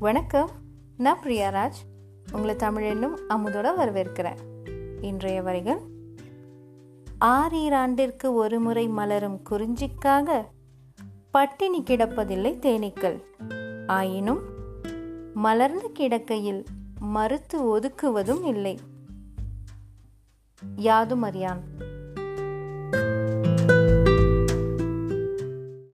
வணக்கம். நான் பிரியாராஜ் உங்களை தமிழ் என்னும் அமுதோட வரவேற்கிறேன். இன்றைய வரிகள் ஆறீராண்டிற்கு ஒரு முறை மலரும் குறிஞ்சிக்காக பட்டினி கிடப்பதில்லை தேனீக்கள். ஆயினும் மலர்ந்து கிடக்கையில் மறுத்து ஒதுக்குவதும் இல்லை. யாதும் அறியான்.